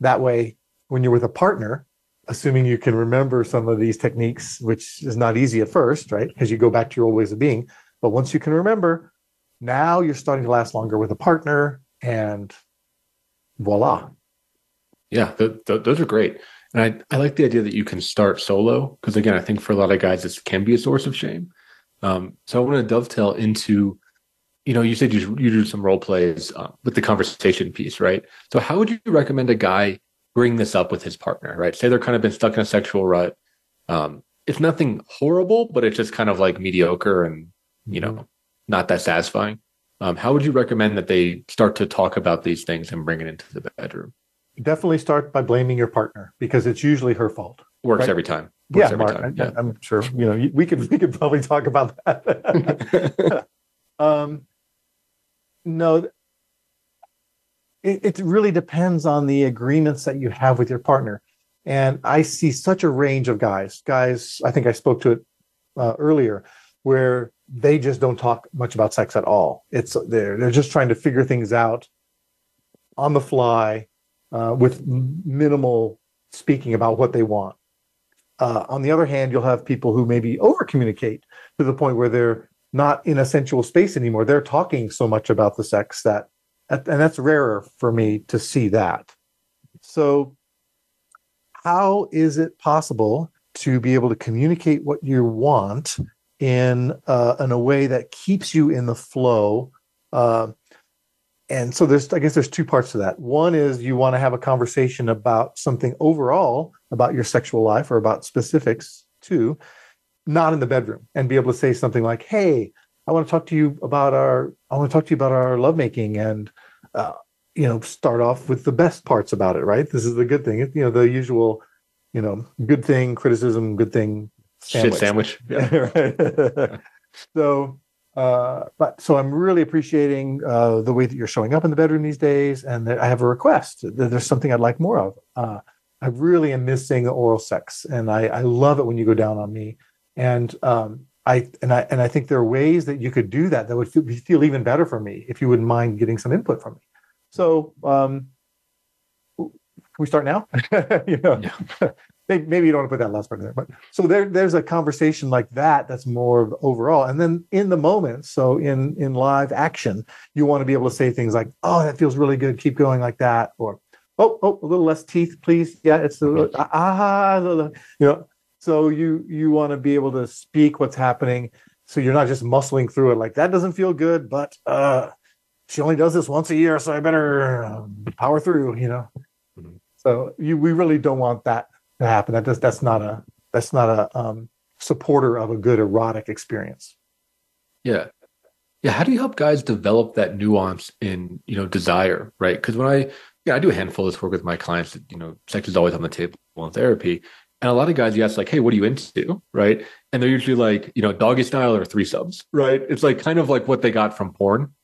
That way, when you're with a partner, assuming you can remember some of these techniques, which is not easy at first, right? Because you go back to your old ways of being. But once you can remember, now you're starting to last longer with a partner and voila. Yeah, th- th- those are great. And I, I like the idea that you can start solo because, again, I think for a lot of guys, this can be a source of shame. Um, so I want to dovetail into, you know, you said you, you do some role plays uh, with the conversation piece, right? So how would you recommend a guy bring this up with his partner, right? Say they're kind of been stuck in a sexual rut. Um, it's nothing horrible, but it's just kind of like mediocre and, you know, not that satisfying. Um, how would you recommend that they start to talk about these things and bring it into the bedroom? Definitely start by blaming your partner because it's usually her fault. Works right? every time. Works yeah, every Marc, time. yeah, I'm sure. You know, we could we could probably talk about that. um, no, it, it really depends on the agreements that you have with your partner. And I see such a range of guys. Guys, I think I spoke to it uh, earlier, where they just don't talk much about sex at all. It's they're they're just trying to figure things out on the fly uh, with minimal speaking about what they want. Uh, on the other hand, you'll have people who maybe over communicate to the point where they're not in a sensual space anymore. They're talking so much about the sex that, and that's rarer for me to see that. So, how is it possible to be able to communicate what you want in uh, in a way that keeps you in the flow? Uh, and so there's, I guess, there's two parts to that. One is you want to have a conversation about something overall about your sexual life or about specifics too, not in the bedroom, and be able to say something like, "Hey, I want to talk to you about our, I want to talk to you about our lovemaking and." Uh, you know start off with the best parts about it right this is the good thing you know the usual you know good thing criticism good thing sandwich. shit sandwich yeah. so uh, but so i'm really appreciating uh, the way that you're showing up in the bedroom these days and i have a request That there's something i'd like more of uh, i really am missing the oral sex and I, I love it when you go down on me and um, I and I and I think there are ways that you could do that that would feel, feel even better for me if you wouldn't mind getting some input from me. So um, can we start now? you know, yeah. Maybe, maybe, you don't want to put that last part in there, but so there, there's a conversation like that that's more overall, and then in the moment, so in in live action, you want to be able to say things like, "Oh, that feels really good. Keep going like that," or "Oh, oh, a little less teeth, please." Yeah, it's a ah, ah, you know. So you you want to be able to speak what's happening, so you're not just muscling through it like that doesn't feel good, but uh she only does this once a year, so I better um, power through, you know. Mm-hmm. So you, we really don't want that to happen. That does, that's not a that's not a um, supporter of a good erotic experience. Yeah, yeah. How do you help guys develop that nuance in you know desire, right? Because when I yeah I do a handful of this work with my clients, that, you know, sex is always on the table in therapy, and a lot of guys you ask like, hey, what are you into, right? And they're usually like, you know, doggy style or three subs, right? It's like kind of like what they got from porn,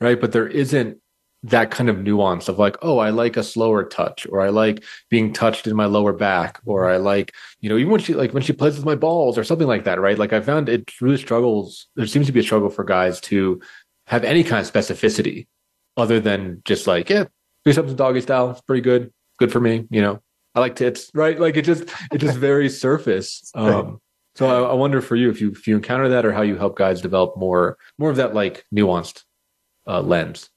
right? But there isn't that kind of nuance of like, oh, I like a slower touch, or I like being touched in my lower back, or I like, you know, even when she like when she plays with my balls or something like that, right? Like I found it really struggles. There seems to be a struggle for guys to have any kind of specificity other than just like, yeah, do something doggy style. It's pretty good. Good for me. You know, I like tits, right? Like it just, it just very surface. Um, so I, I wonder for you if you if you encounter that or how you help guys develop more more of that like nuanced uh, lens.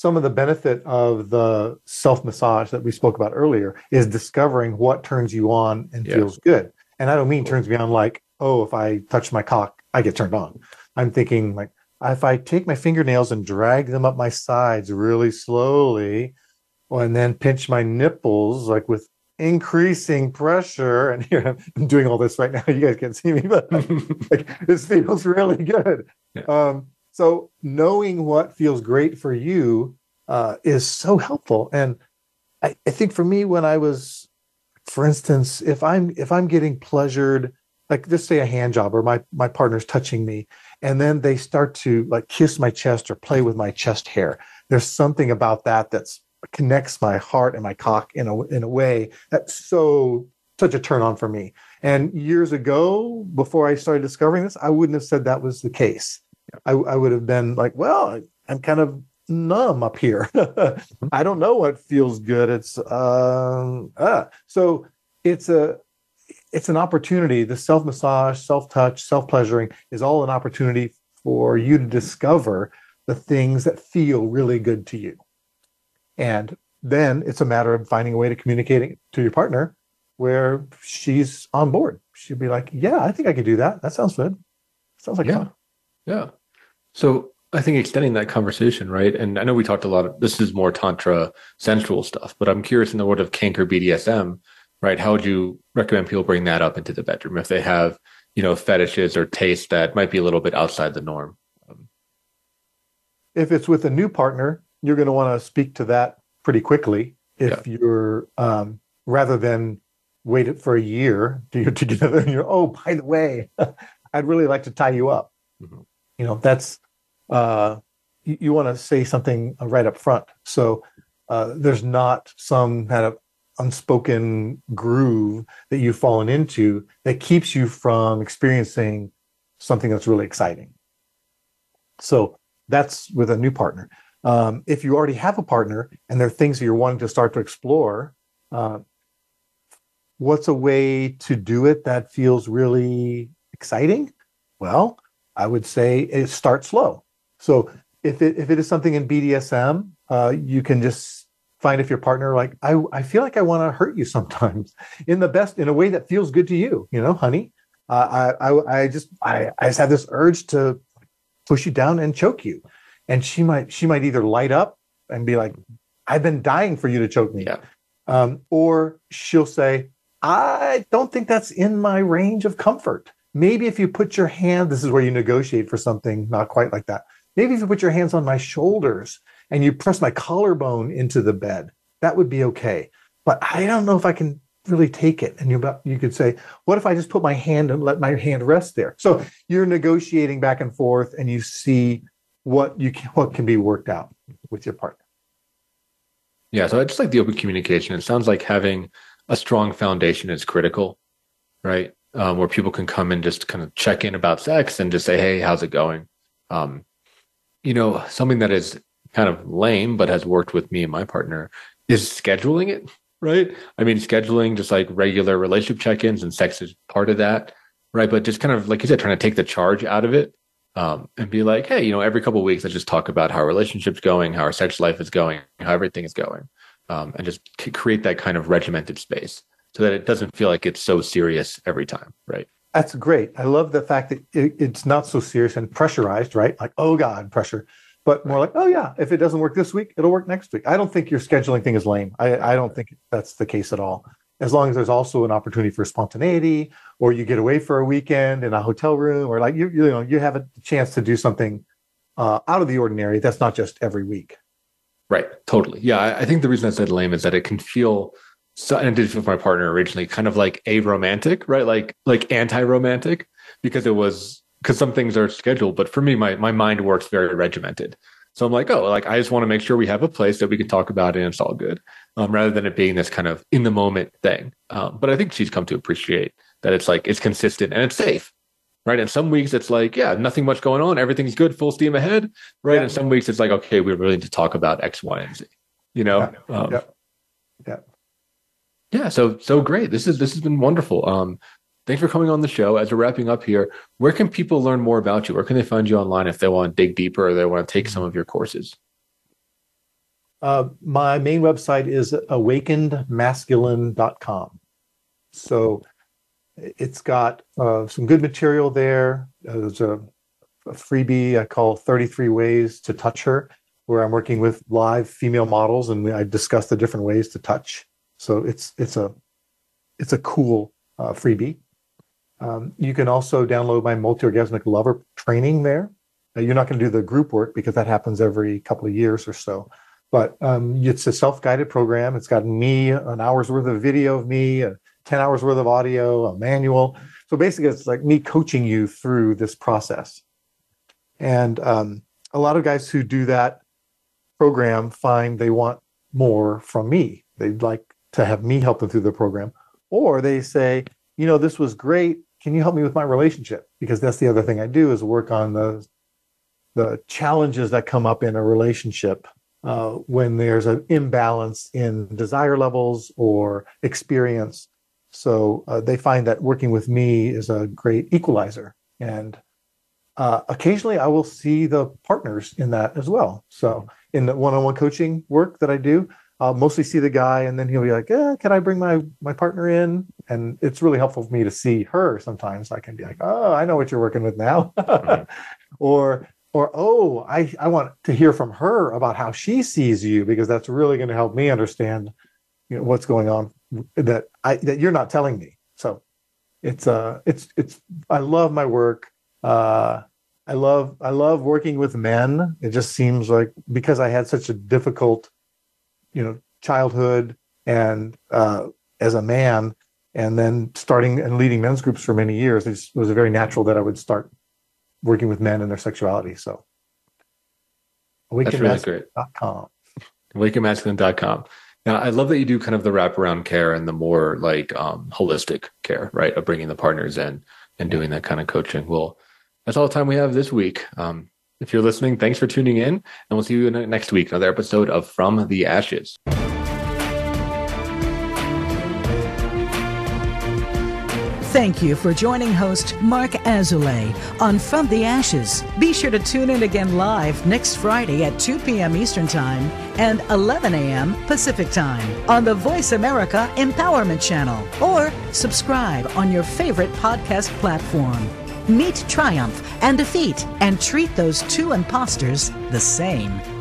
Some of the benefit of the self massage that we spoke about earlier is discovering what turns you on and yeah. feels good. And I don't mean turns me on like, oh, if I touch my cock, I get turned on. I'm thinking like, if I take my fingernails and drag them up my sides really slowly, and then pinch my nipples like with increasing pressure, and here I'm doing all this right now. You guys can't see me, but like, this feels really good. Yeah. Um, so knowing what feels great for you uh, is so helpful. And I, I think for me, when I was, for instance, if I'm if I'm getting pleasured, like just say a hand job or my my partner's touching me, and then they start to like kiss my chest or play with my chest hair. There's something about that that connects my heart and my cock in a in a way that's so such a turn on for me. And years ago, before I started discovering this, I wouldn't have said that was the case. I, I would have been like, well, I'm kind of numb up here. I don't know what feels good. It's um, uh. so it's a it's an opportunity. The self massage, self touch, self pleasuring is all an opportunity for you to discover the things that feel really good to you, and then it's a matter of finding a way to communicate it to your partner where she's on board. She'll be like, "Yeah, I think I could do that. That sounds good. Sounds like yeah. fun." Yeah. So I think extending that conversation, right? And I know we talked a lot of this is more tantra sensual stuff, but I'm curious in the world of kink or BDSM, right? How would you recommend people bring that up into the bedroom if they have, you know, fetishes or tastes that might be a little bit outside the norm? If it's with a new partner, you're going to want to speak to that pretty quickly. If yeah. you're um, rather than wait it for a year to you're together and you're, oh, by the way, I'd really like to tie you up. Mm-hmm you know that's uh, you, you want to say something right up front. So uh, there's not some kind of unspoken groove that you've fallen into that keeps you from experiencing something that's really exciting. So that's with a new partner. Um, if you already have a partner and there are things that you're wanting to start to explore uh, what's a way to do it that feels really exciting? Well I would say it start slow. So if it if it is something in BDSM, uh, you can just find if your partner like I I feel like I want to hurt you sometimes in the best in a way that feels good to you. You know, honey. Uh, I, I I just I I just have this urge to push you down and choke you, and she might she might either light up and be like, I've been dying for you to choke me, Yeah. um, or she'll say, I don't think that's in my range of comfort. Maybe if you put your hand, this is where you negotiate for something not quite like that. Maybe if you put your hands on my shoulders and you press my collarbone into the bed, that would be okay. But I don't know if I can really take it. And you you could say, what if I just put my hand and let my hand rest there? So you're negotiating back and forth, and you see what you can, what can be worked out with your partner. Yeah. So I just like the open communication. It sounds like having a strong foundation is critical, right? Um, where people can come and just kind of check in about sex and just say, Hey, how's it going? Um, you know, something that is kind of lame, but has worked with me and my partner is scheduling it, right? I mean, scheduling just like regular relationship check ins and sex is part of that, right? But just kind of, like you said, trying to take the charge out of it um, and be like, hey, you know, every couple of weeks, let's just talk about how our relationship's going, how our sex life is going, how everything is going, um, and just create that kind of regimented space so that it doesn't feel like it's so serious every time, right? That's great. I love the fact that it, it's not so serious and pressurized, right? Like, oh God, pressure, but more like, oh yeah, if it doesn't work this week, it'll work next week. I don't think your scheduling thing is lame. I, I don't think that's the case at all. As long as there's also an opportunity for spontaneity, or you get away for a weekend in a hotel room, or like you, you know, you have a chance to do something uh, out of the ordinary. That's not just every week. Right. Totally. Yeah. I, I think the reason I said lame is that it can feel so, and I did with my partner originally, kind of like a romantic, right? Like, like anti-romantic because it was, because some things are scheduled, but for me, my, my mind works very regimented. So I'm like, oh, like I just want to make sure we have a place that we can talk about it and it's all good, um, rather than it being this kind of in the moment thing. Um, but I think she's come to appreciate that it's like it's consistent and it's safe, right? And some weeks it's like, yeah, nothing much going on, everything's good, full steam ahead, right? Yeah. And some weeks it's like, okay, we really need to talk about X, Y, and Z, you know? Yeah. Um, Yeah. Yeah. Yeah so so great this is this has been wonderful um thanks for coming on the show as we're wrapping up here where can people learn more about you where can they find you online if they want to dig deeper or they want to take some of your courses Uh, my main website is awakenedmasculine.com. So it's got uh, some good material there. Uh, there's a, a freebie I call 33 Ways to Touch Her, where I'm working with live female models and I discuss the different ways to touch. So it's it's a it's a cool uh, freebie. Um, you can also download my multi-orgasmic lover training there. Uh, you're not going to do the group work because that happens every couple of years or so but um, it's a self-guided program. It's got me, an hour's worth of video of me, uh, 10 hours worth of audio, a manual. So basically, it's like me coaching you through this process. And um, a lot of guys who do that program find they want more from me. They'd like to have me help them through the program. Or they say, you know, this was great. Can you help me with my relationship? Because that's the other thing I do is work on the the challenges that come up in a relationship uh, when there's an imbalance in desire levels or experience. So uh, they find that working with me is a great equalizer. And uh, occasionally I will see the partners in that as well. So in the one-on-one coaching work that I do, I'll mostly see the guy and then he'll be like, eh, can I bring my, my partner in? And it's really helpful for me to see her sometimes. I can be like, oh, I know what you're working with now. or or oh I, I want to hear from her about how she sees you because that's really going to help me understand you know what's going on that i that you're not telling me so it's uh it's it's i love my work uh i love i love working with men it just seems like because i had such a difficult you know childhood and uh as a man and then starting and leading men's groups for many years it was very natural that i would start working with men and their sexuality. So That's really awakenedmasculine.com. awakenedmasculine.com. Now, I love that you do kind of the wraparound care and the more like um, holistic care, right? Of bringing the partners in and doing that kind of coaching. Well, that's all the time we have this week. Um, if you're listening, thanks for tuning in, and we'll see you next week, another episode of From the Ashes. Thank you for joining host Marc Azoulay on From the Ashes. Be sure to tune in again live next Friday at 2 p.m. Eastern Time and 11 a.m. Pacific Time on the Voice America Empowerment Channel or subscribe on your favorite podcast platform. Meet triumph and defeat and treat those two imposters the same.